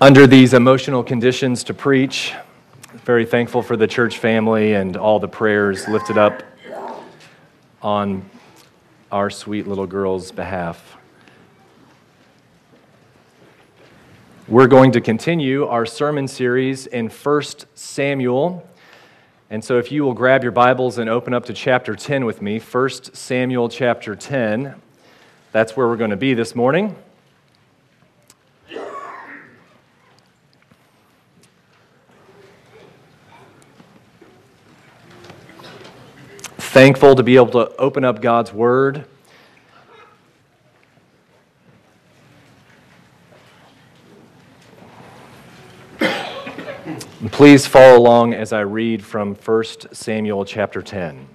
under these emotional conditions to preach. Very thankful for the church family and all the prayers lifted up on our sweet little girl's behalf. We're going to continue our sermon series in 1 Samuel. And so if you will grab your Bibles and open up to chapter 10 with me, 1 Samuel chapter 10, that's where we're going to be this morning. Thankful to be able to open up God's Word. Please follow along as I read from 1 Samuel chapter 10.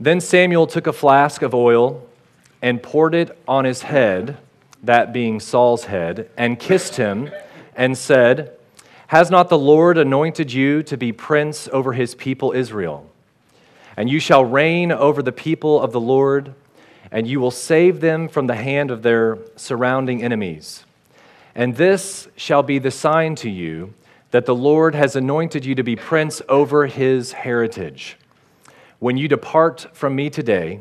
Then Samuel took a flask of oil and poured it on his head, that being Saul's head, and kissed him and said, has not the Lord anointed you to be prince over his people Israel? And you shall reign over the people of the Lord, and you will save them from the hand of their surrounding enemies. And this shall be the sign to you that the Lord has anointed you to be prince over his heritage. When you depart from me today,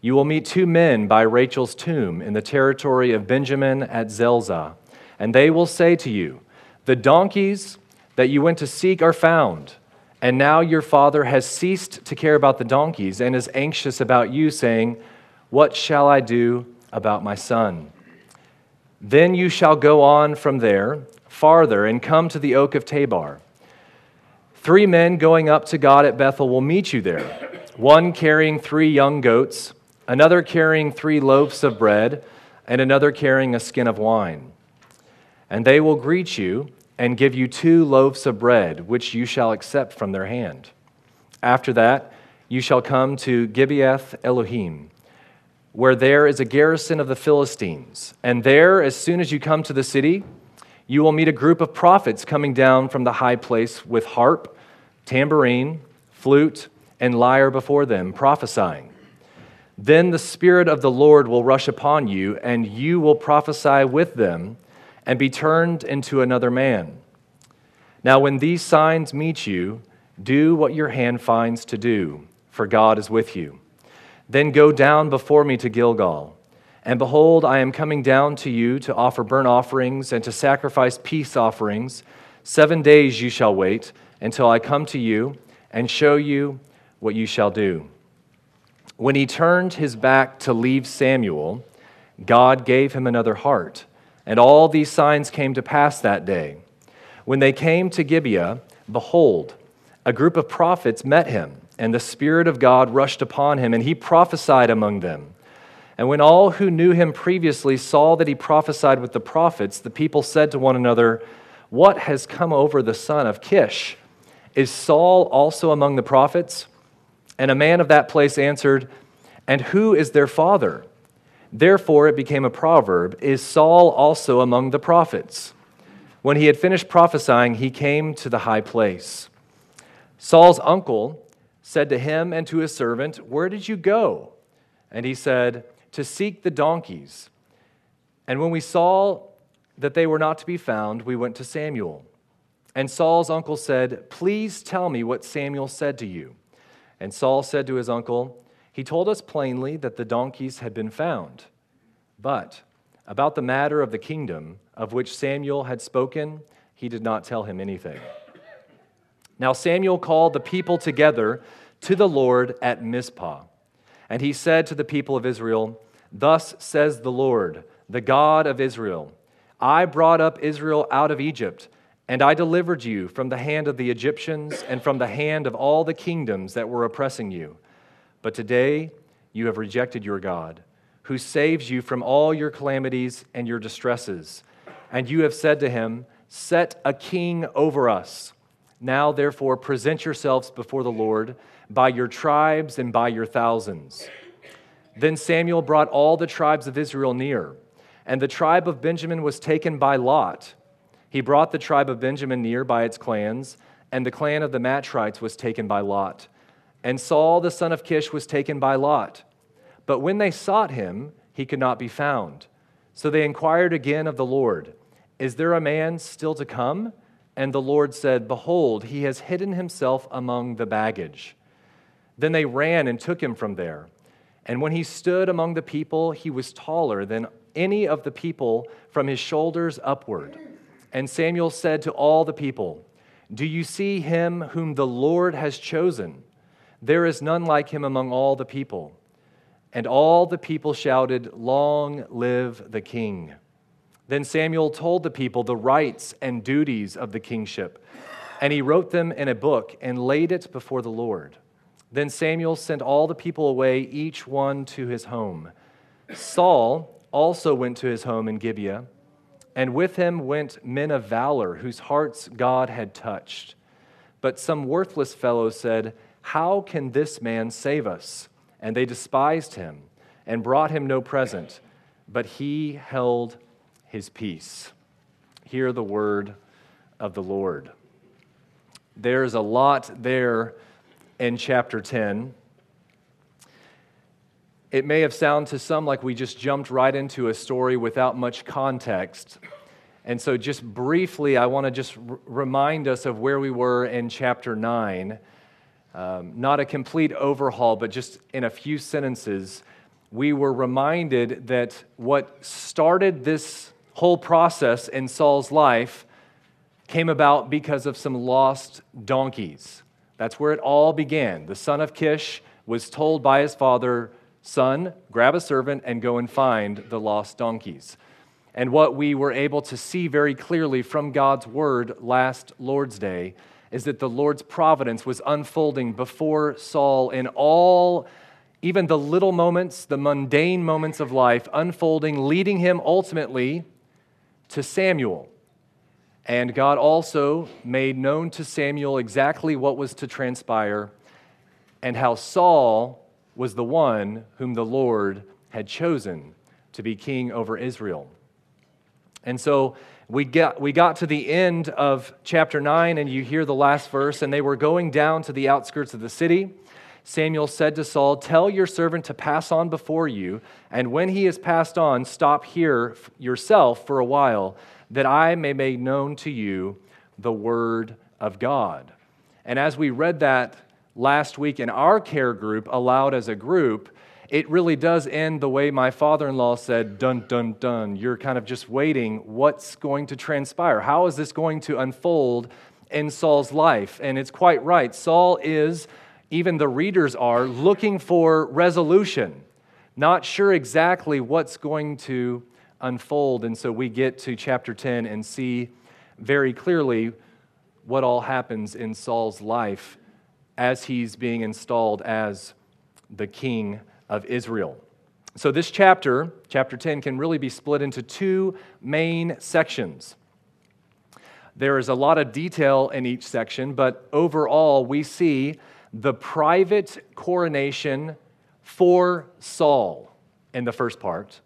you will meet two men by Rachel's tomb in the territory of Benjamin at Zelzah, and they will say to you, the donkeys that you went to seek are found, and now your father has ceased to care about the donkeys and is anxious about you, saying, What shall I do about my son? Then you shall go on from there farther and come to the oak of Tabor. Three men going up to God at Bethel will meet you there one carrying three young goats, another carrying three loaves of bread, and another carrying a skin of wine and they will greet you and give you two loaves of bread, which you shall accept from their hand. After that, you shall come to Gibeath Elohim, where there is a garrison of the Philistines. And there, as soon as you come to the city, you will meet a group of prophets coming down from the high place with harp, tambourine, flute, and lyre before them, prophesying. Then the Spirit of the Lord will rush upon you, and you will prophesy with them and be turned into another man. Now, when these signs meet you, do what your hand finds to do, for God is with you. Then go down before me to Gilgal. And behold, I am coming down to you to offer burnt offerings and to sacrifice peace offerings. Seven days you shall wait until I come to you and show you what you shall do. When he turned his back to leave Samuel, God gave him another heart and all these signs came to pass that day. When they came to Gibeah, behold, a group of prophets met him, and the Spirit of God rushed upon him, and he prophesied among them. And when all who knew him previously saw that he prophesied with the prophets, the people said to one another, What has come over the son of Kish? Is Saul also among the prophets? And a man of that place answered, And who is their father? Therefore, it became a proverb Is Saul also among the prophets? When he had finished prophesying, he came to the high place. Saul's uncle said to him and to his servant, Where did you go? And he said, To seek the donkeys. And when we saw that they were not to be found, we went to Samuel. And Saul's uncle said, Please tell me what Samuel said to you. And Saul said to his uncle, he told us plainly that the donkeys had been found. But about the matter of the kingdom of which Samuel had spoken, he did not tell him anything. Now Samuel called the people together to the Lord at Mizpah. And he said to the people of Israel, Thus says the Lord, the God of Israel I brought up Israel out of Egypt, and I delivered you from the hand of the Egyptians and from the hand of all the kingdoms that were oppressing you. But today you have rejected your God, who saves you from all your calamities and your distresses. And you have said to him, Set a king over us. Now, therefore, present yourselves before the Lord by your tribes and by your thousands. Then Samuel brought all the tribes of Israel near, and the tribe of Benjamin was taken by Lot. He brought the tribe of Benjamin near by its clans, and the clan of the Matrites was taken by Lot. And Saul the son of Kish was taken by Lot. But when they sought him, he could not be found. So they inquired again of the Lord, Is there a man still to come? And the Lord said, Behold, he has hidden himself among the baggage. Then they ran and took him from there. And when he stood among the people, he was taller than any of the people from his shoulders upward. And Samuel said to all the people, Do you see him whom the Lord has chosen? There is none like him among all the people. And all the people shouted, Long live the king. Then Samuel told the people the rights and duties of the kingship, and he wrote them in a book and laid it before the Lord. Then Samuel sent all the people away, each one to his home. Saul also went to his home in Gibeah, and with him went men of valor whose hearts God had touched. But some worthless fellows said, How can this man save us? and they despised him and brought him no present, but he held his peace. Hear the word of the Lord. There's a lot there in chapter 10. It may have sounded to some like we just jumped right into a story without much context. And so, just briefly, I want to just r- remind us of where we were in chapter 9 um, not a complete overhaul, but just in a few sentences, we were reminded that what started this whole process in Saul's life came about because of some lost donkeys. That's where it all began. The son of Kish was told by his father, Son, grab a servant and go and find the lost donkeys. And what we were able to see very clearly from God's word last Lord's Day is that the Lord's providence was unfolding before Saul in all, even the little moments, the mundane moments of life, unfolding, leading him ultimately to Samuel. And God also made known to Samuel exactly what was to transpire and how Saul was the one whom the Lord had chosen to be king over Israel. And so we got, we got to the end of chapter 9, and you hear the last verse, and they were going down to the outskirts of the city. Samuel said to Saul, Tell your servant to pass on before you, and when he has passed on, stop here yourself for a while, that I may make known to you the word of God. And as we read that last week in our care group, aloud as a group, it really does end the way my father in law said, dun, dun, dun. You're kind of just waiting. What's going to transpire? How is this going to unfold in Saul's life? And it's quite right. Saul is, even the readers are, looking for resolution, not sure exactly what's going to unfold. And so we get to chapter 10 and see very clearly what all happens in Saul's life as he's being installed as the king of Israel. So, this chapter, chapter 10, can really be split into two main sections. There is a lot of detail in each section, but overall, we see the private coronation for Saul in the first part.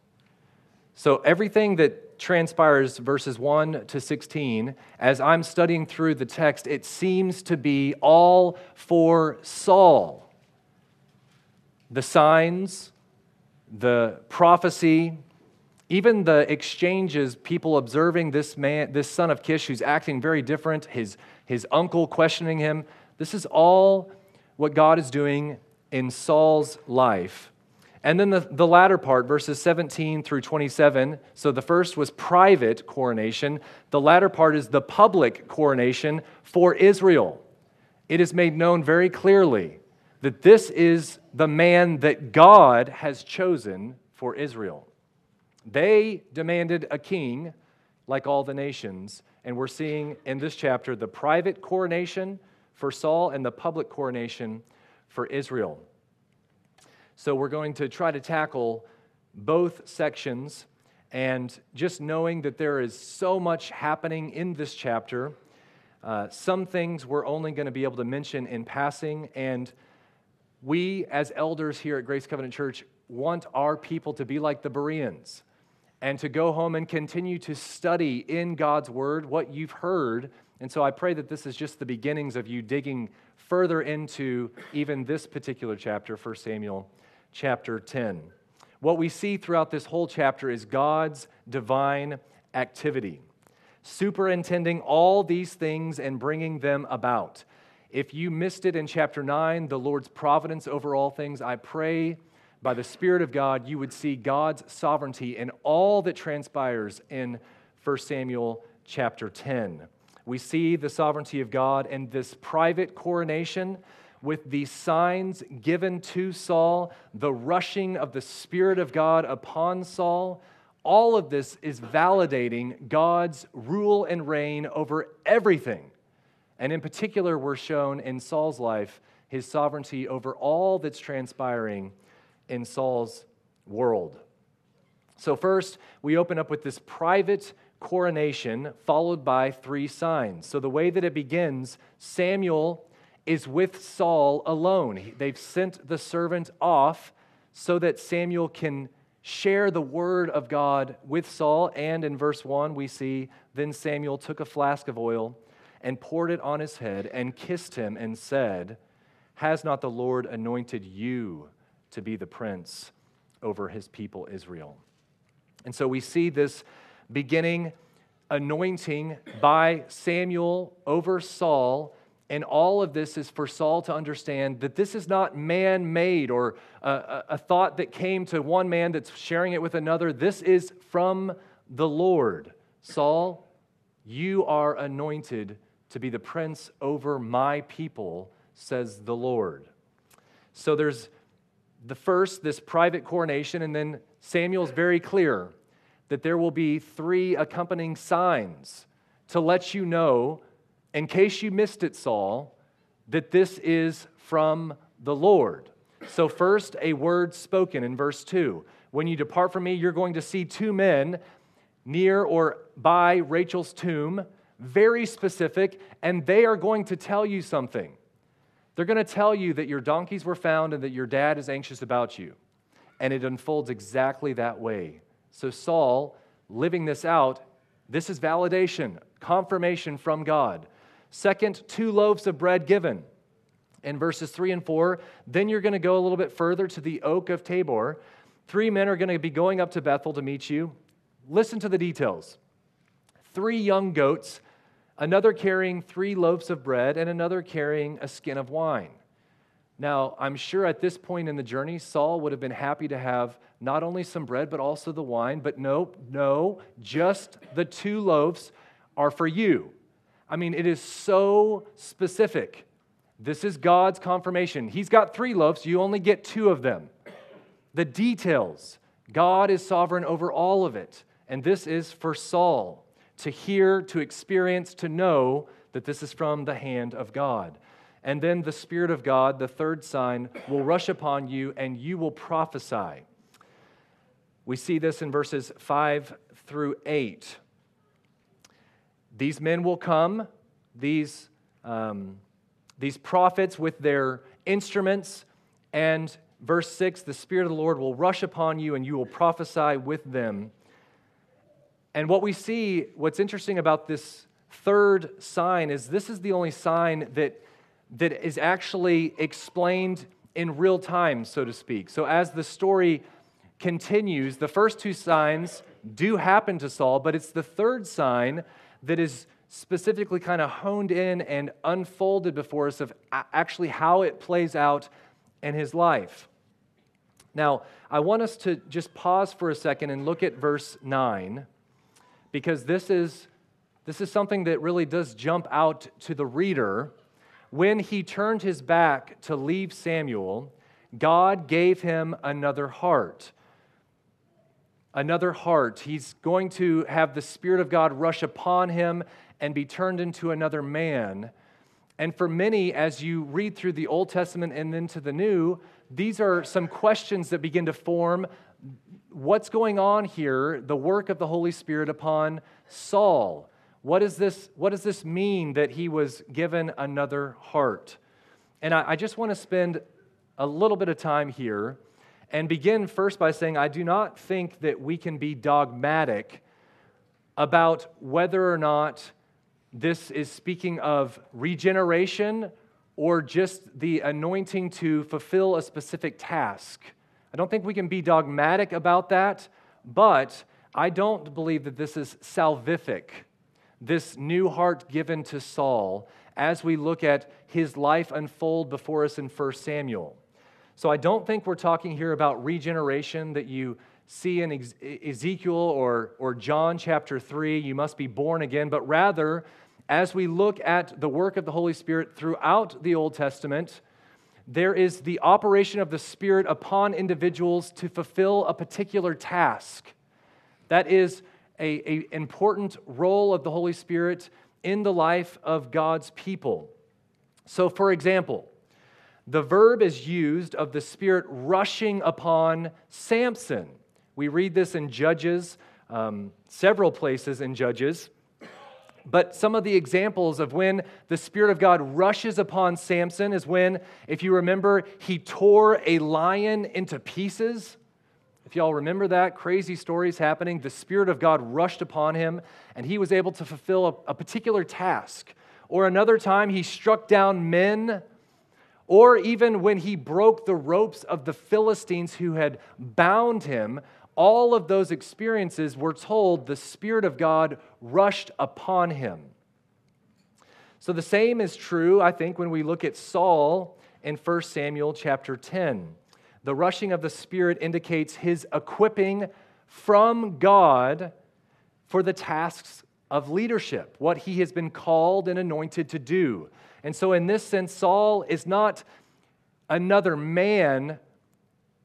So, everything that transpires verses 1 to 16, as I'm studying through the text, it seems to be all for Saul the signs, the prophecy, even the exchanges, people observing this man, this son of Kish who's acting very different, his, his uncle questioning him. This is all what God is doing in Saul's life. And then the, the latter part, verses 17 through 27. So the first was private coronation. The latter part is the public coronation for Israel. It is made known very clearly that this is the man that God has chosen for Israel. They demanded a king like all the nations, and we're seeing in this chapter the private coronation for Saul and the public coronation for Israel. So we're going to try to tackle both sections and just knowing that there is so much happening in this chapter. Uh, some things we're only going to be able to mention in passing, and we, as elders here at Grace Covenant Church, want our people to be like the Bereans and to go home and continue to study in God's Word what you've heard. And so I pray that this is just the beginnings of you digging further into even this particular chapter, 1 Samuel chapter 10. what we see throughout this whole chapter is God's divine activity, superintending all these things and bringing them about. If you missed it in chapter 9, the Lord's providence over all things, I pray by the Spirit of God you would see God's sovereignty in all that transpires in 1 Samuel chapter 10. We see the sovereignty of God in this private coronation with the signs given to Saul, the rushing of the Spirit of God upon Saul. All of this is validating God's rule and reign over everything. And in particular, we're shown in Saul's life his sovereignty over all that's transpiring in Saul's world. So, first, we open up with this private coronation, followed by three signs. So, the way that it begins, Samuel is with Saul alone. They've sent the servant off so that Samuel can share the word of God with Saul. And in verse 1, we see then Samuel took a flask of oil and poured it on his head and kissed him and said, Has not the Lord anointed you to be the prince over his people Israel? And so we see this beginning anointing by Samuel over Saul. And all of this is for Saul to understand that this is not man made or a, a, thought that came to one man that's sharing it with another. This is from the Lord. Saul, you are anointed to be the prince over my people, says the Lord. So there's the first, this private coronation, and then Samuel's very clear that there will be three accompanying signs to let you know, in case you missed it, Saul, that this is from the Lord. So, first, a word spoken in verse 2. When you depart from me, you're going to see two men near or by Rachel's tomb, very specific, and they are going to tell you something. They're going to tell you that your donkeys were found and that your dad is anxious about you. And it unfolds exactly that way. So, Saul, living this out, this is validation, confirmation from God. Second, two loaves of bread given. In verses 3 and 4, then you're going to go a little bit further to the oak of Tabor. Three men are going to be going up to Bethel to meet you. Listen to the details. Three young goats, another carrying three loaves of bread, and another carrying a skin of wine. Now, I'm sure at this point in the journey, Saul would have been happy to have not only some bread, but also the wine. But no, no, just the two loaves are for you. I mean, it is so specific. This is God's confirmation. He's got three loaves, you only get two of them. The details God is sovereign over all of it. And this is for Saul to hear, to experience, to know that this is from the hand of God. And then the Spirit of God, the third sign, will rush upon you and you will prophesy. We see this in verses 5 through 8. These men will come, these, um, these prophets with their instruments, and verse 6 the Spirit of the Lord will rush upon you and you will prophesy with them. And what we see, what's interesting about this third sign is this is the only sign that that is actually explained in real time, so to speak. So as the story continues, the first two signs do happen to Saul, but it's the third sign that is specifically kind of honed in and unfolded before us of actually how it plays out in his life. Now, I want us to just pause for a second and look at verse 9 because this is this is something that really does jump out to the reader when he turned his back to leave Samuel, God gave him another heart. Another heart. He's going to have the Spirit of God rush upon him and be turned into another man. And for many, as you read through the Old Testament and then to the New, these are some questions that begin to form. What's going on here? The work of the Holy Spirit upon Saul. What, is this, what does this mean that he was given another heart? And I, I just want to spend a little bit of time here and begin first by saying I do not think that we can be dogmatic about whether or not this is speaking of regeneration or just the anointing to fulfill a specific task. I don't think we can be dogmatic about that, but I don't believe that this is salvific, this new heart given to Saul as we look at his life unfold before us in 1 Samuel. So I don't think we're talking here about regeneration that you see in Ezekiel or, or John chapter 3, you must be born again, but rather, as we look at the work of the Holy Spirit throughout the Old Testament, there is the operation of the Spirit upon individuals to fulfill a particular task. That is an a important role of the Holy Spirit in the life of God's people. So, for example, the verb is used of the Spirit rushing upon Samson. We read this in Judges, um, several places in Judges. But some of the examples of when the Spirit of God rushes upon Samson is when, if you remember, he tore a lion into pieces. If y'all remember that, crazy stories happening. The Spirit of God rushed upon him, and he was able to fulfill a, a particular task. Or another time, he struck down men. Or even when he broke the ropes of the Philistines who had bound him, all of those experiences, we're told the Spirit of God rushed upon him. So the same is true, I think, when we look at Saul in 1 Samuel chapter 10. The rushing of the Spirit indicates his equipping from God for the tasks of leadership, what he has been called and anointed to do. And so, in this sense, Saul is not another man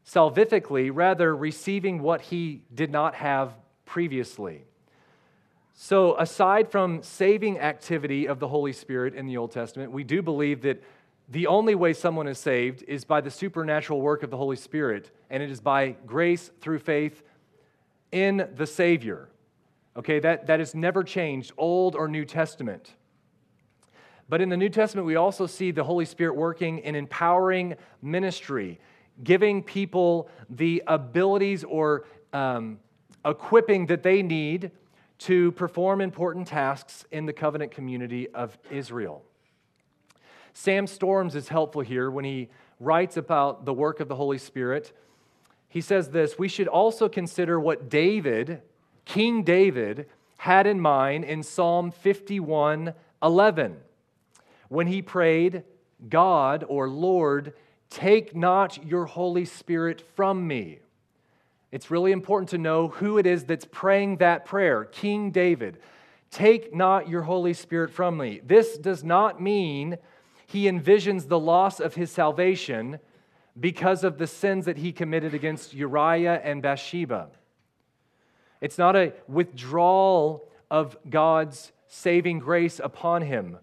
salvifically, rather receiving what he did not have previously. So, aside from saving activity of the Holy Spirit in the Old Testament, we do believe that the only way someone is saved is by the supernatural work of the Holy Spirit, and it is by grace through faith in the Savior. Okay, that, that has never changed, Old or New Testament. But in the New Testament, we also see the Holy Spirit working in empowering ministry giving people the abilities or um, equipping that they need to perform important tasks in the covenant community of Israel. Sam Storms is helpful here when he writes about the work of the Holy Spirit. He says this We should also consider what David, King David, had in mind in Psalm 51 11 when he prayed, God or Lord, Take not your Holy Spirit from me. It's really important to know who it is that's praying that prayer King David. Take not your Holy Spirit from me. This does not mean he envisions the loss of his salvation because of the sins that he committed against Uriah and Bathsheba. It's not a withdrawal of God's saving grace upon him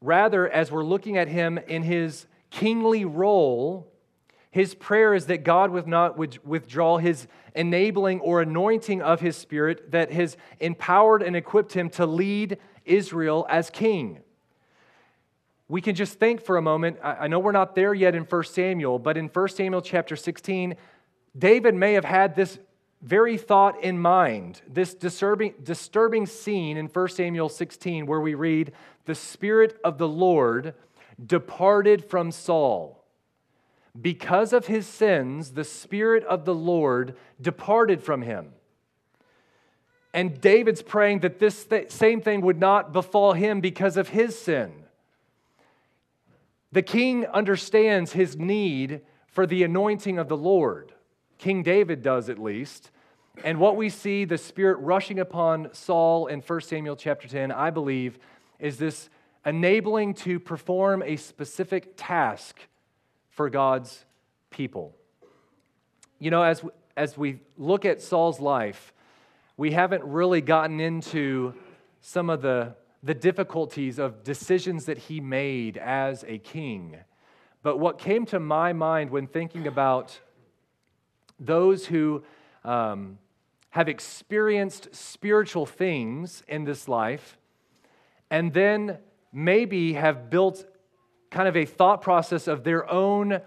Rather, as we're looking at him in his kingly role, his prayer is that God would not withdraw his enabling or anointing of his spirit that has empowered and equipped him to lead Israel as king. We can just think for a moment. I know we're not there yet in 1 Samuel, but in 1 Samuel chapter 16, David may have had this very thought in mind, this disturbing, disturbing scene in 1 Samuel 16, where we read, The Spirit of the Lord departed from Saul. Because of his sins, the Spirit of the Lord departed from him. And David's praying that this th- same thing would not befall him because of his sin. The king understands his need for the anointing of the Lord. King David does at least. And what we see the Spirit rushing upon Saul in 1 Samuel chapter 10, I believe, is this enabling to perform a specific task for God's people. You know, as, as we look at Saul's life, we haven't really gotten into some of the, the difficulties of decisions that he made as a king. But what came to my mind when thinking about those who um, have experienced spiritual things in this life and then maybe have built kind of a thought process of their own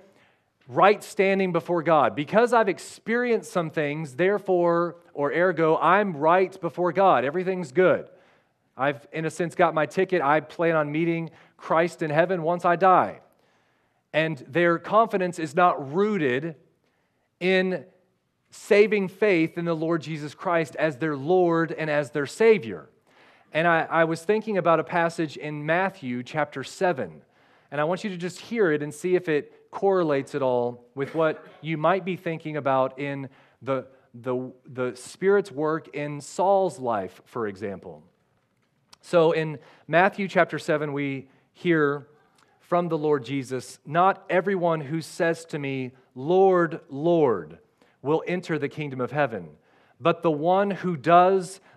right standing before God. Because I've experienced some things, therefore, or ergo, I'm right before God. Everything's good. I've, in a sense, got my ticket. I plan on meeting Christ in heaven once I die. And their confidence is not rooted in saving faith in the Lord Jesus Christ as their Lord and as their Savior. And I, I, was thinking about a passage in Matthew chapter 7. And I want you to just hear it and see if it correlates at all with what you might be thinking about in the, the, the Spirit's work in Saul's life, for example. So in Matthew chapter 7, we hear from the Lord Jesus Not everyone who says to me, Lord, Lord, will enter the kingdom of heaven, but the one who does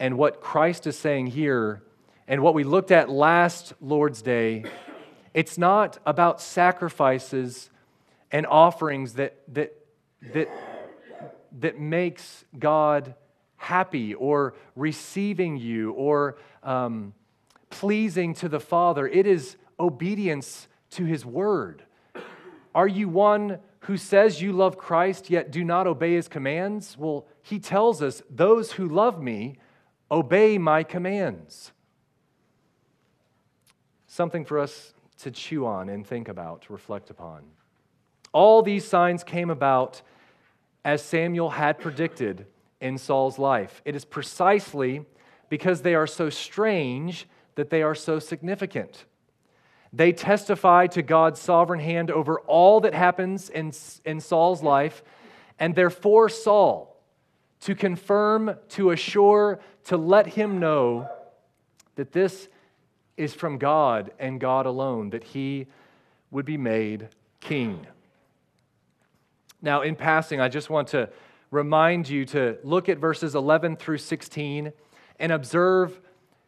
and what Christ is saying here, and what we looked at last Lord's Day, it's not about sacrifices and offerings that, that, that, that makes God happy or receiving you or um, pleasing to the Father. It is obedience to His word. Are you one who says you love Christ yet do not obey His commands? Well, He tells us, Those who love me obey my commands. Something for us to chew on and think about, to reflect upon. All these signs came about as Samuel had predicted in Saul's life. It is precisely because they are so strange that they are so significant. They testify to God's sovereign hand over all that happens in, in Saul's life, and they're for Saul to confirm, to assure, to let him know that this is from God and God alone, that he would be made king. Now, in passing, I just want to remind you to look at verses 11 through 16 and observe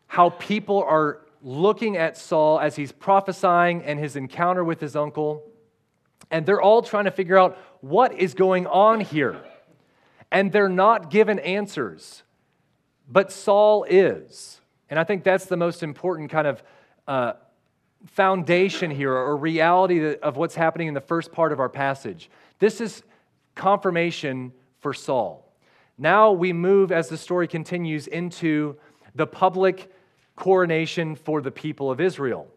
how people are looking at Saul as he's prophesying and his encounter with his uncle. And they're all trying to figure out what is going on here. And they're not given answers, but Saul is. And I think that's the most important kind of uh, foundation here or reality of what's happening in the first part of our passage. This is confirmation for Saul. Now we move, as the story continues, into the public coronation for the people of Israel.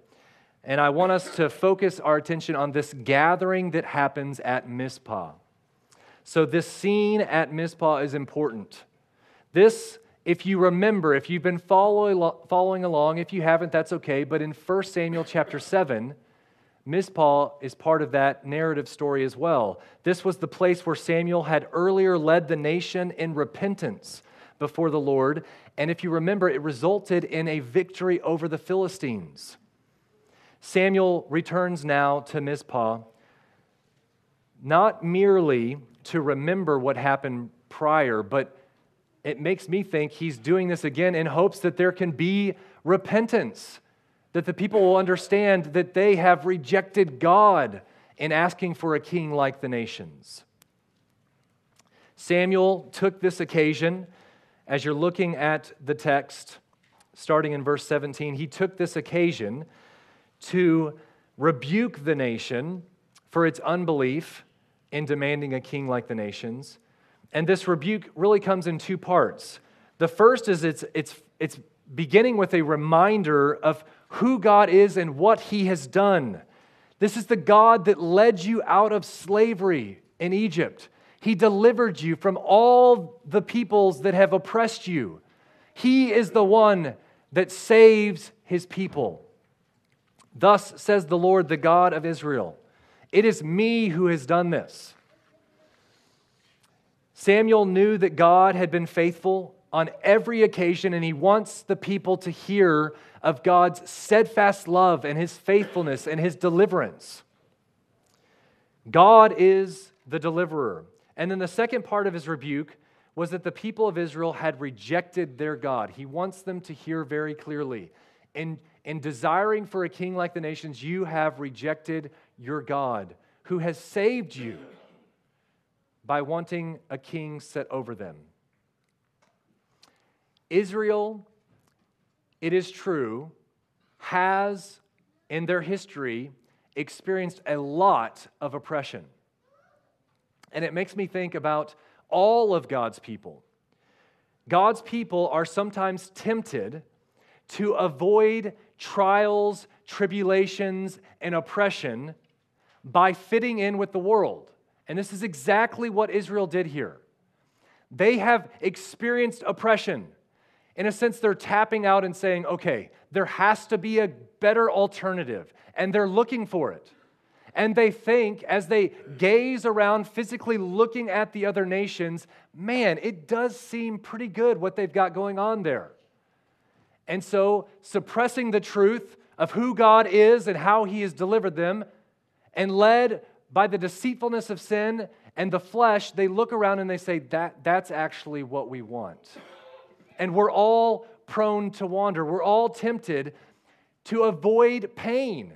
And I want us to focus our attention on this gathering that happens at Mizpah. So, this scene at Mizpah is important. This, if you remember, if you've been following, along, if you haven't, that's okay. But in 1 Samuel chapter 7, Mizpah is part of that narrative story as well. This was the place where Samuel had earlier led the nation in repentance before the Lord. And if you remember, it resulted in a victory over the Philistines. Samuel returns now to Mizpah, not merely to remember what happened prior, but it makes me think he's doing this again in hopes that there can be repentance, that the people will understand that they have rejected God in asking for a king like the nations. Samuel took this occasion as you're looking at the text, starting in verse 17, he took this occasion to rebuke the nation for its unbelief in demanding a king like the nations. And this rebuke really comes in two parts. The first is it's, it's, it's beginning with a reminder of who God is and what he has done. This is the God that led you out of slavery in Egypt. He delivered you from all the peoples that have oppressed you. He is the one that saves his people. Thus says the Lord, the God of Israel It is me who has done this. Samuel knew that God had been faithful on every occasion, and he wants the people to hear of God's steadfast love and his faithfulness and his deliverance. God is the deliverer. And then the second part of his rebuke was that the people of Israel had rejected their God. He wants them to hear very clearly. In, in desiring for a king like the nations, you have rejected your God, who has saved you by wanting a king set over them. Israel, it is true, has in their history experienced a lot of oppression. And it makes me think about all of God's people. God's people are sometimes tempted to avoid trials, tribulations, and oppression by fitting in with the world. And this is exactly what Israel did here. They have experienced oppression. In a sense, they're tapping out and saying, okay, there has to be a better alternative. And they're looking for it. And they think, as they gaze around, physically looking at the other nations, man, it does seem pretty good what they've got going on there. And so, suppressing the truth of who God is and how He has delivered them, and led by the deceitfulness of sin and the flesh, they look around and they say, that, That's actually what we want. And we're all prone to wander. We're all tempted to avoid pain.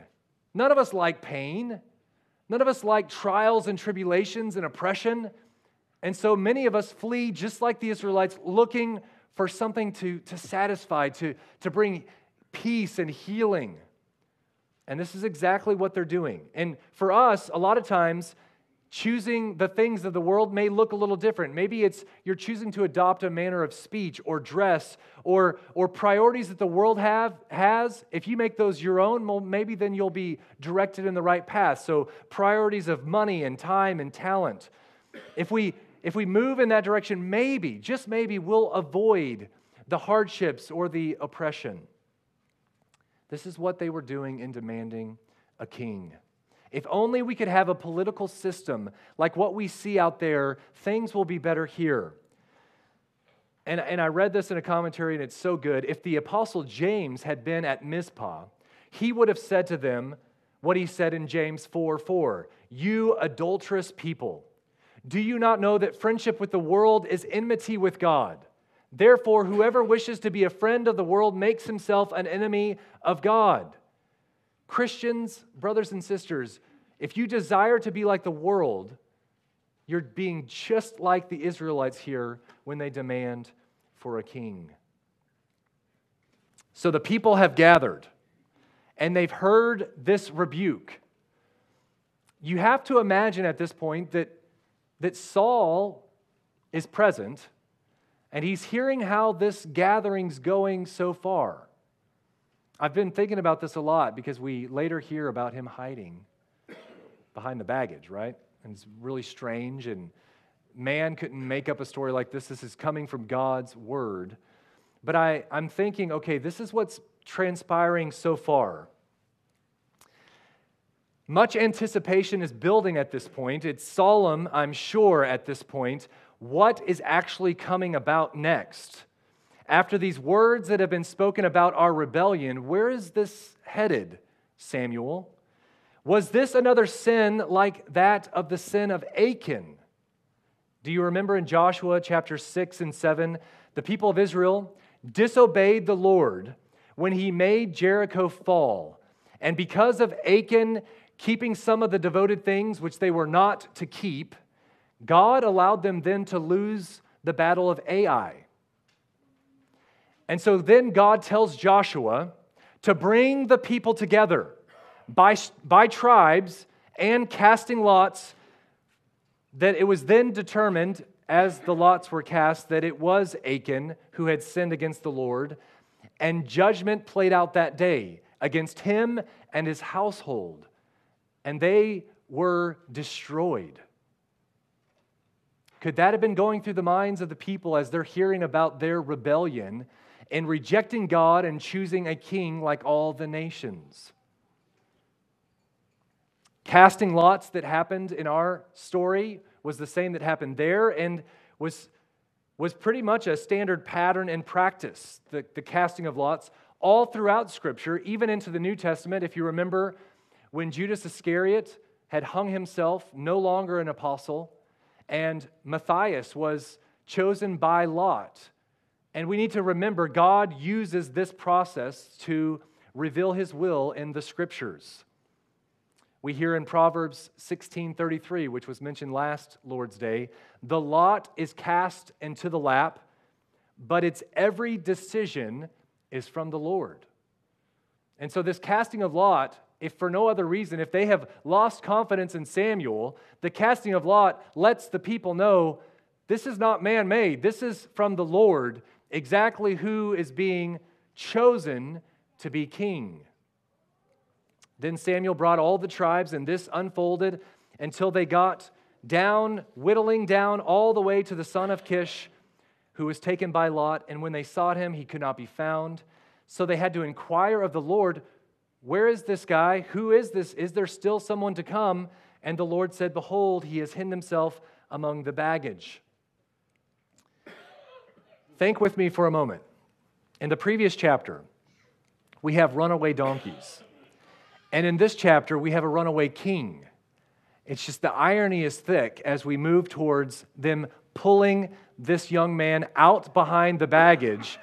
None of us like pain. None of us like trials and tribulations and oppression. And so many of us flee, just like the Israelites, looking for something to, to satisfy, to, to bring peace and healing. And this is exactly what they're doing. And for us, a lot of times, choosing the things of the world may look a little different. Maybe it's you're choosing to adopt a manner of speech or dress or, or priorities that the world have, has. If you make those your own, well, maybe then you'll be directed in the right path. So, priorities of money and time and talent. If we if we move in that direction, maybe, just maybe, we'll avoid the hardships or the oppression. This is what they were doing in demanding a king. If only we could have a political system like what we see out there, things will be better here. And, and I read this in a commentary, and it's so good. If the Apostle James had been at Mizpah, he would have said to them what he said in James 4 4 You adulterous people. Do you not know that friendship with the world is enmity with God? Therefore, whoever wishes to be a friend of the world makes himself an enemy of God. Christians, brothers and sisters, if you desire to be like the world, you're being just like the Israelites here when they demand for a king. So the people have gathered and they've heard this rebuke. You have to imagine at this point that that Saul is present and he's hearing how this gathering's going so far. I've been thinking about this a lot because we later hear about him hiding behind the baggage, right? And it's really strange, and man couldn't make up a story like this. This is coming from God's word. But I, I'm thinking, okay, this is what's transpiring so far. Much anticipation is building at this point. It's solemn, I'm sure, at this point. What is actually coming about next? After these words that have been spoken about our rebellion, where is this headed, Samuel? Was this another sin like that of the sin of Achan? Do you remember in Joshua chapter 6 and 7, the people of Israel disobeyed the Lord when he made Jericho fall. And because of Achan keeping some of the devoted things which they were not to keep, God allowed them then to lose the battle of Ai. And so then God tells Joshua to bring the people together by, by tribes and casting lots, that it was then determined, as the lots were cast, that it was Achan who had sinned against the Lord, and judgment played out that day against him and his household and they were destroyed. Could that have been going through the minds of the people as they're hearing about their rebellion and rejecting God and choosing a king like all the nations? Casting lots that happened in our story was the same that happened there and was, was pretty much a standard pattern and practice, the, the casting of lots, all throughout Scripture, even into the New Testament. If you remember when Judas Iscariot had hung himself, no longer an apostle, and Matthias was chosen by Lot. And we need to remember God uses this process to reveal his will in the scriptures. We hear in Proverbs 16:33, which was mentioned last Lord's Day, the lot is cast into the lap, but its every decision is from the Lord. And so this casting of lot, if for no other reason, if they have lost confidence in Samuel, the casting of lot lets the people know this is not man-made. This is from the Lord, exactly who is being chosen to be king. Then Samuel brought all the tribes, and this unfolded until they got down, whittling down all the way to the son of Kish, who was taken by Lot. And when they sought him, he could not be found. So they had to inquire of the Lord, Where is this guy? Who is this? Is there still someone to come? And the Lord said, Behold, he has hidden himself among the baggage. Think with me for a moment. In the previous chapter, we have runaway donkeys. And in this chapter, we have a runaway king. It's just the irony is thick as we move towards them pulling this young man out behind the baggage.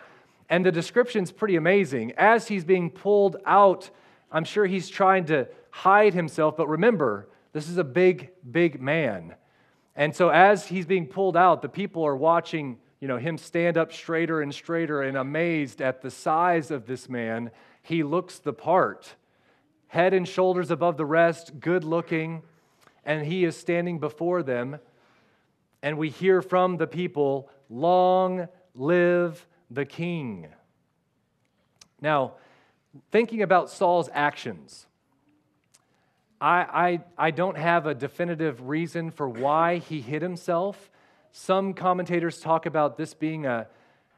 And the description's pretty amazing. As he's being pulled out, I'm sure he's trying to hide himself, but remember, this is a big, big man. And so as he's being pulled out, the people are watching, you know, him stand up straighter and straighter and amazed at the size of this man. He looks the part head and shoulders above the rest, good looking, and he is standing before them. And we hear from the people, Long live the king. Now, thinking about Saul's actions, I, I, I don't have a definitive reason for why he hid himself. Some commentators talk about this being a,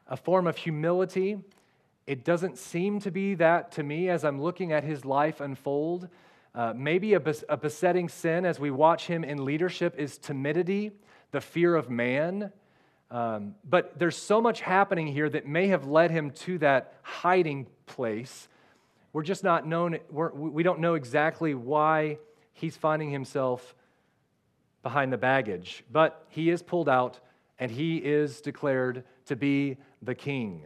a form of humility it doesn't seem to be that to me as I'm looking at his life unfold. Uh, maybe a, bes- a besetting sin as we watch him in leadership is timidity, the fear of man. Um, but there's so much happening here that may have led him to that hiding place. We're just not known, we're, we don't know exactly why he's finding himself behind the baggage. But he is pulled out and he is declared to be the king.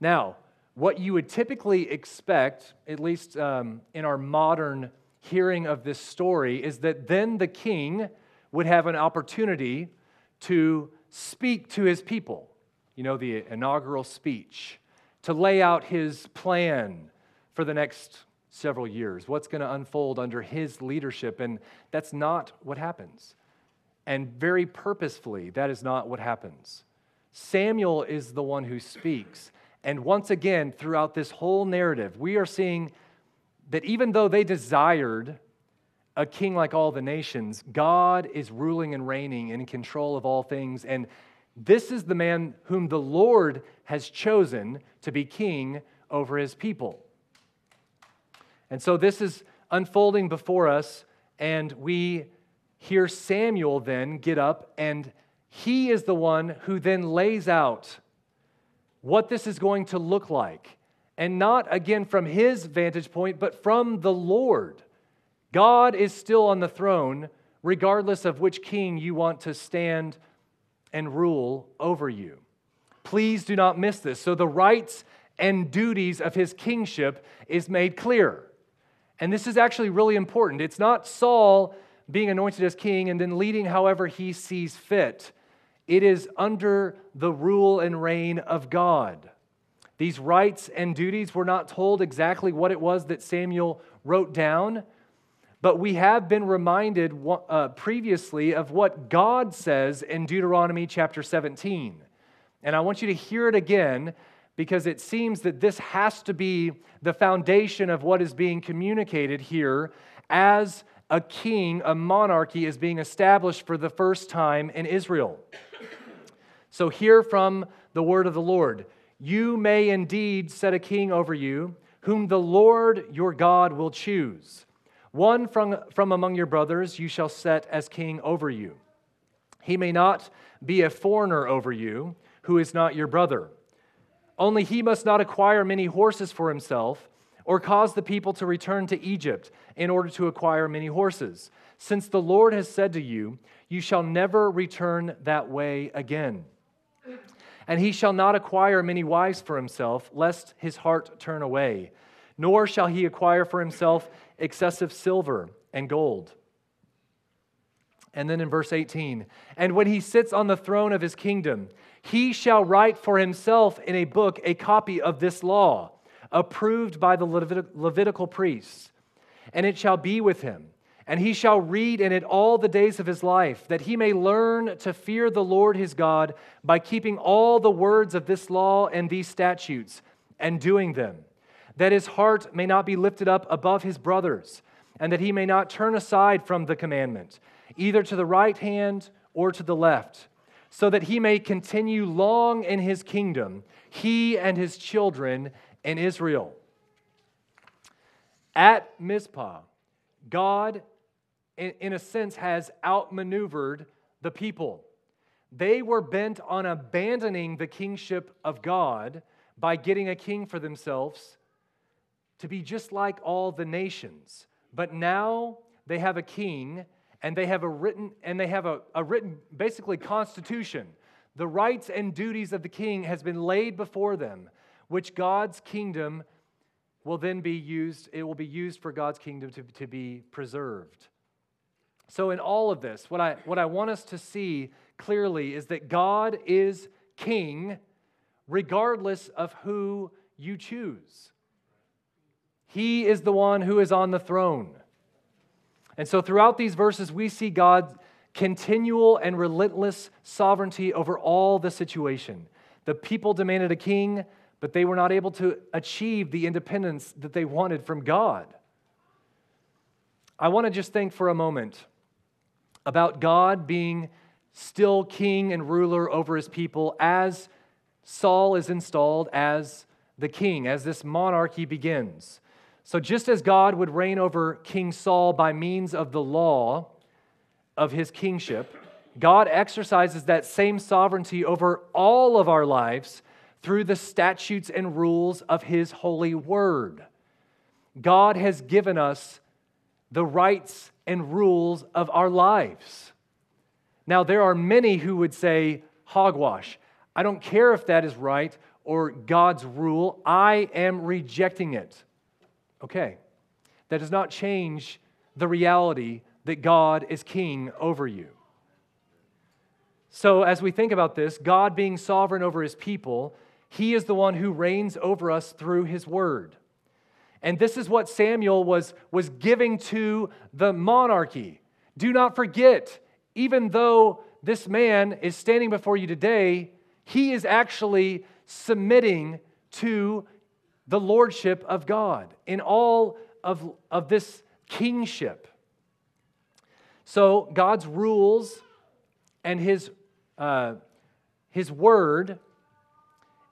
Now, what you would typically expect, at least um, in our modern hearing of this story, is that then the king would have an opportunity to speak to his people, you know, the inaugural speech, to lay out his plan for the next several years, what's going to unfold under his leadership. And that's not what happens. And very purposefully, that is not what happens. Samuel is the one who speaks. And once again, throughout this whole narrative, we are seeing that even though they desired a king like all the nations, God is ruling and reigning in control of all things. And this is the man whom the Lord has chosen to be king over his people. And so this is unfolding before us, and we hear Samuel then get up, and he is the one who then lays out what this is going to look like. And not again from his vantage point, but from the Lord. God is still on the throne, regardless of which king you want to stand and rule over you. Please do not miss this. So, the rights and duties of his kingship is made clear. And this is actually really important. It's not Saul being anointed as king and then leading however he sees fit. It is under the rule and reign of God. These rights and duties, we're not told exactly what it was that Samuel wrote down, but we have been reminded uh, previously of what God says in Deuteronomy chapter 17. And I want you to hear it again because it seems that this has to be the foundation of what is being communicated here as a king, a monarchy is being established for the first time in Israel. So, hear from the word of the Lord. You may indeed set a king over you, whom the Lord your God will choose. One from, from among your brothers you shall set as king over you. He may not be a foreigner over you, who is not your brother. Only he must not acquire many horses for himself or cause the people to return to Egypt in order to acquire many horses, since the Lord has said to you, You shall never return that way again. And he shall not acquire many wives for himself, lest his heart turn away, nor shall he acquire for himself excessive silver and gold. And then in verse 18, and when he sits on the throne of his kingdom, he shall write for himself in a book a copy of this law, approved by the Levit- Levitical priests. And it shall be with him, and he shall read in it all the days of his life, that he may learn to fear the Lord his God by keeping all the words of this law and these statutes and doing them, that his heart may not be lifted up above his brothers, and that he may not turn aside from the commandment, either to the right hand or to the left so that he may continue long in his kingdom, he and his children in Israel. At Mizpah, God, in a sense, has outmaneuvered the people. They were bent on abandoning the kingship of God by getting a king for themselves to be just like all the nations. But now they have a king and they have a written and they have a, a written basically constitution. The rights and duties of the king has been laid before them which god's kingdom will then be used it will be used for god's kingdom to, to be preserved. So in all of this what i what i want us to see clearly is that god is king regardless of who you choose he is the one who is on the throne and so throughout these verses, we see God's continual and relentless sovereignty over all the situation. The people demanded a king, but they were not able to achieve the independence that they wanted from God. I want to just think for a moment about God being still king and ruler over his people as Saul is installed as the king, as this monarchy begins. So, just as God would reign over King Saul by means of the law of his kingship, God exercises that same sovereignty over all of our lives through the statutes and rules of his holy word. God has given us the rights and rules of our lives. Now, there are many who would say, hogwash. I don't care if that is right or God's rule, I am rejecting it. Okay. That does not change the reality that God is king over you. So, as we think about this, God being sovereign over his people, he is the one who reigns over us through his word. And this is what Samuel was, was giving to the monarchy. Do not forget, even though this man is standing before you today, he is actually submitting to the lordship of God, in all of, of this kingship. So, God's rules and His, uh, his word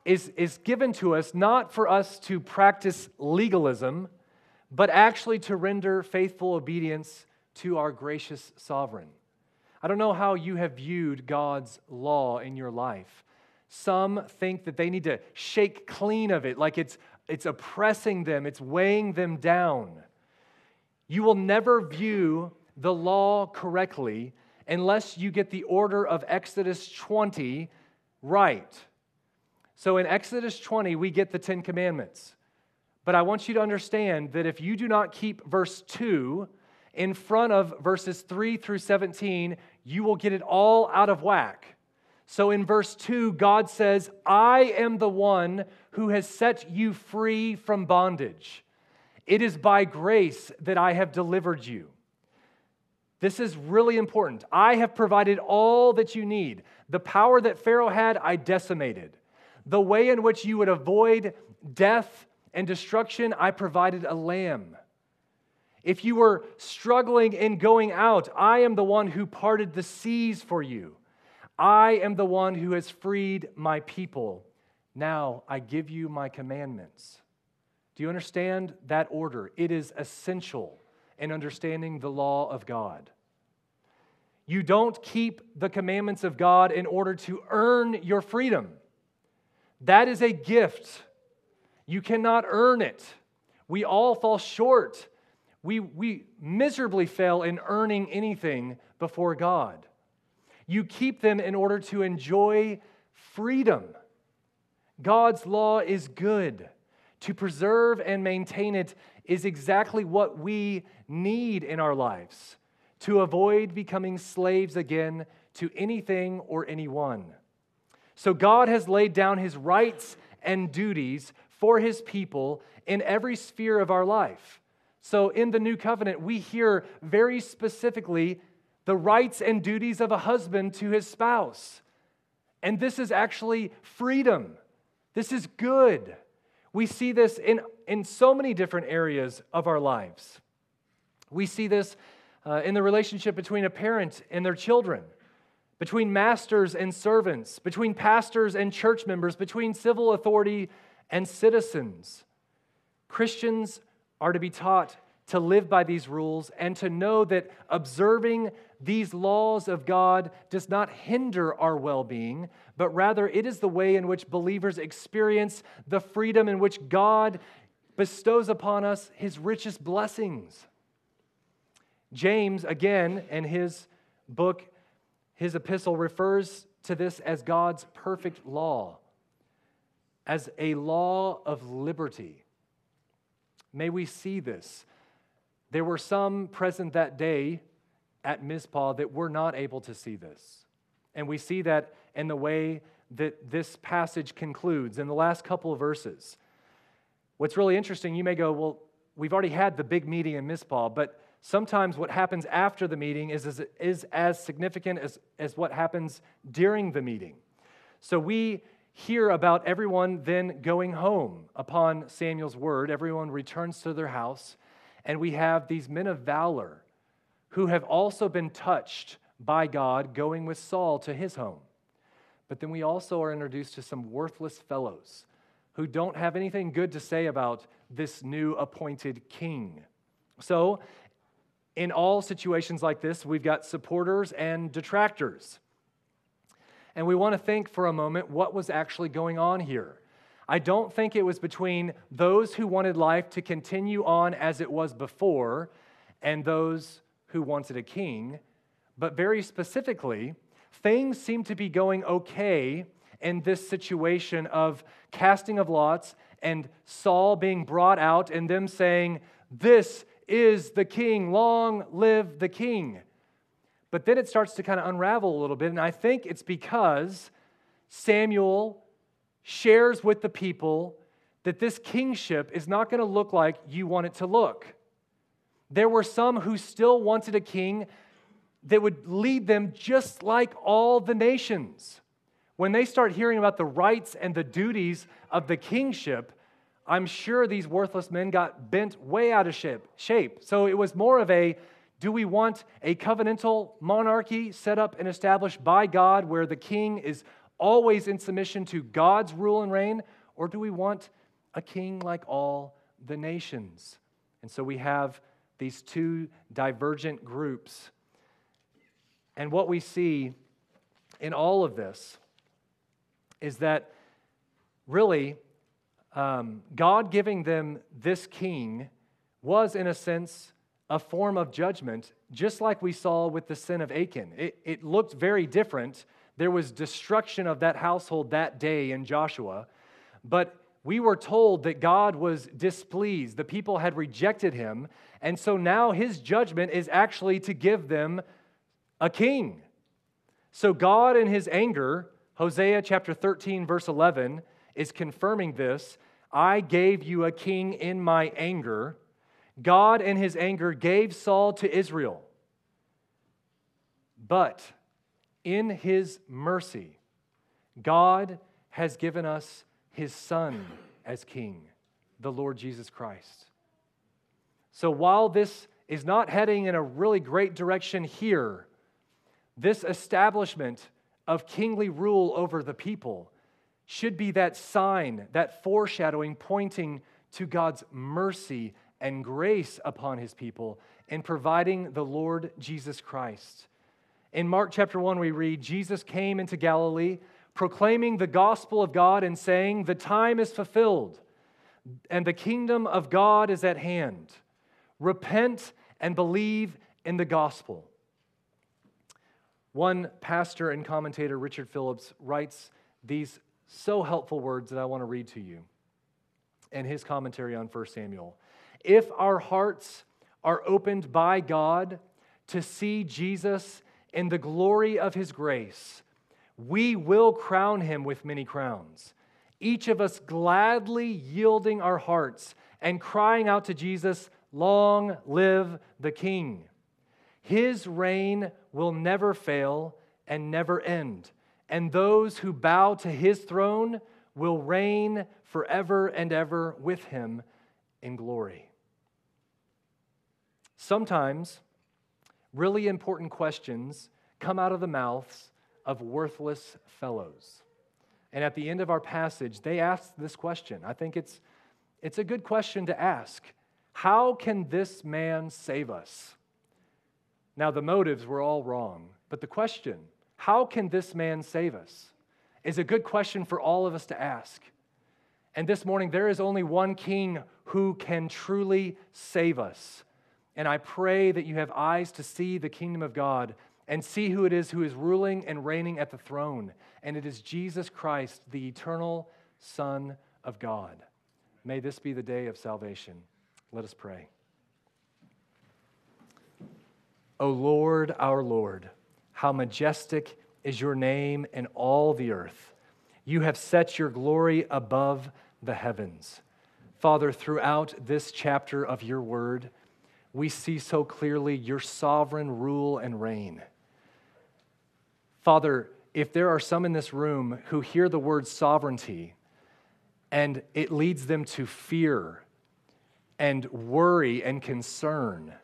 is, is given to us not for us to practice legalism, but actually to render faithful obedience to our gracious sovereign. I don't know how you have viewed God's law in your life. Some think that they need to shake clean of it, like it's it's oppressing them, it's weighing them down. You will never view the law correctly unless you get the order of Exodus 20 right. So in Exodus 20, we get the Ten Commandments. But I want you to understand that if you do not keep verse 2 in front of verses 3 through 17, you will get it all out of whack. So in verse 2, God says, I am the one who has set you free from bondage. It is by grace that I have delivered you. This is really important. I have provided all that you need. The power that Pharaoh had, I decimated. The way in which you would avoid death and destruction, I provided a lamb. If you were struggling in going out, I am the one who parted the seas for you. I am the one who has freed my people. Now I give you my commandments. Do you understand that order? It is essential in understanding the law of God. You don't keep the commandments of God in order to earn your freedom. That is a gift. You cannot earn it. We all fall short. We, we miserably fail in earning anything before God. You keep them in order to enjoy freedom. God's law is good to preserve and maintain it is exactly what we need in our lives to avoid becoming slaves again to anything or anyone. So, God has laid down his rights and duties for his people in every sphere of our life. So, in the new covenant, we hear very specifically the rights and duties of a husband to his spouse. And this is actually freedom. This is good. We see this in, in so many different areas of our lives. We see this uh, in the relationship between a parent and their children, between masters and servants, between pastors and church members, between civil authority and citizens. Christians are to be taught to live by these rules and to know that observing these laws of God does not hinder our well being, but rather it is the way in which believers experience the freedom in which God bestows upon us his richest blessings. James, again, in his book, his epistle, refers to this as God's perfect law, as a law of liberty. May we see this. There were some present that day at Mizpah that were not able to see this. And we see that in the way that this passage concludes in the last couple of verses. What's really interesting, you may go, well, we've already had the big meeting in Mizpah, but sometimes what happens after the meeting is, is, is as significant as, as what happens during the meeting. So we hear about everyone then going home upon Samuel's word. Everyone returns to their house, and we have these men of valor who have also been touched by God going with Saul to his home. But then we also are introduced to some worthless fellows who don't have anything good to say about this new appointed king. So, in all situations like this, we've got supporters and detractors. And we want to think for a moment what was actually going on here. I don't think it was between those who wanted life to continue on as it was before and those who wanted a king, but very specifically, things seem to be going okay in this situation of casting of lots and Saul being brought out and them saying, This is the king. Long live the king. But then it starts to kind of unravel a little bit. And I think it's because Samuel shares with the people that this kingship is not going to look like you want it to look. There were some who still wanted a king that would lead them just like all the nations. When they start hearing about the rights and the duties of the kingship, I'm sure these worthless men got bent way out of shape. So it was more of a do we want a covenantal monarchy set up and established by God where the king is always in submission to God's rule and reign? Or do we want a king like all the nations? And so we have these two divergent groups. And what we see in all of this is that really um, God giving them this king was, in a sense, a form of judgment, just like we saw with the sin of Achan. It, it looked very different. There was destruction of that household that day in Joshua, but we were told that God was displeased. The people had rejected him, and so now his judgment is actually to give them a king. So God, in his anger, Hosea chapter 13, verse 11, is confirming this I gave you a king in my anger. God, in his anger, gave Saul to Israel. But in his mercy, God has given us his son as king, the Lord Jesus Christ. So while this is not heading in a really great direction here, this establishment of kingly rule over the people should be that sign, that foreshadowing, pointing to God's mercy and grace upon his people in providing the Lord Jesus Christ. In Mark chapter 1, we read Jesus came into Galilee, proclaiming the gospel of God and saying, The time is fulfilled, and the kingdom of God is at hand. Repent and believe in the gospel. One pastor and commentator, Richard Phillips, writes these so helpful words that I want to read to you. in his commentary on 1 Samuel. If our hearts are opened by God to see Jesus in the glory of his grace, we will crown him with many crowns. Each of us gladly yielding our hearts and crying out to Jesus, Long live the King. His reign will never fail and never end, and those who bow to his throne will reign forever and ever with him in glory. Sometimes, really important questions come out of the mouths of worthless fellows. And at the end of our passage, they ask this question. I think it's, it's a good question to ask How can this man save us? Now, the motives were all wrong, but the question, How can this man save us? is a good question for all of us to ask. And this morning, there is only one king who can truly save us. And I pray that you have eyes to see the kingdom of God and see who it is who is ruling and reigning at the throne. And it is Jesus Christ, the eternal Son of God. May this be the day of salvation. Let us pray. O Lord, our Lord, how majestic is your name in all the earth. You have set your glory above the heavens. Father, throughout this chapter of your word, we see so clearly your sovereign rule and reign. Father, if there are some in this room who hear the word sovereignty and it leads them to fear and worry and concern,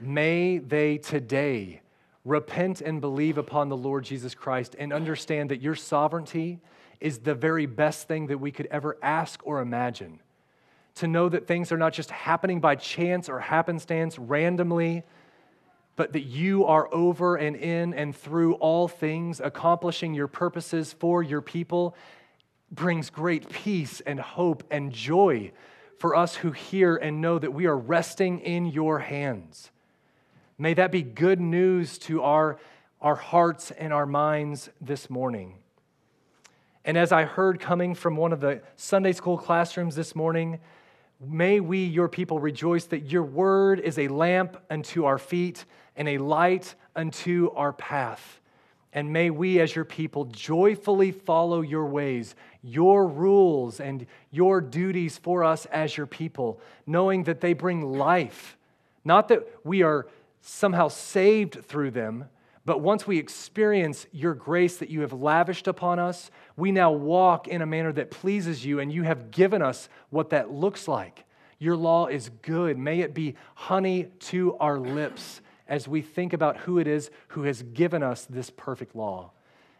may they today repent and believe upon the Lord Jesus Christ and understand that your sovereignty is the very best thing that we could ever ask or imagine. To know that things are not just happening by chance or happenstance randomly, but that you are over and in and through all things, accomplishing your purposes for your people, brings great peace and hope and joy for us who hear and know that we are resting in your hands. May that be good news to our, our hearts and our minds this morning. And as I heard coming from one of the Sunday school classrooms this morning, may we, your people, rejoice that your word is a lamp unto our feet and a light unto our path. And may we, as your people, joyfully follow your ways, your rules, and your duties for us as your people, knowing that they bring life. Not that we are somehow saved through them, but once we experience your grace that you have lavished upon us, we now walk in a manner that pleases you, and you have given us what that looks like. Your law is good. May it be honey to our lips as we think about who it is who has given us this perfect law.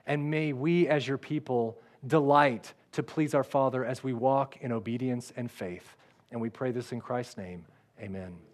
And may we, as your people, delight to please our Father as we walk in obedience and faith. And we pray this in Christ's name. Amen.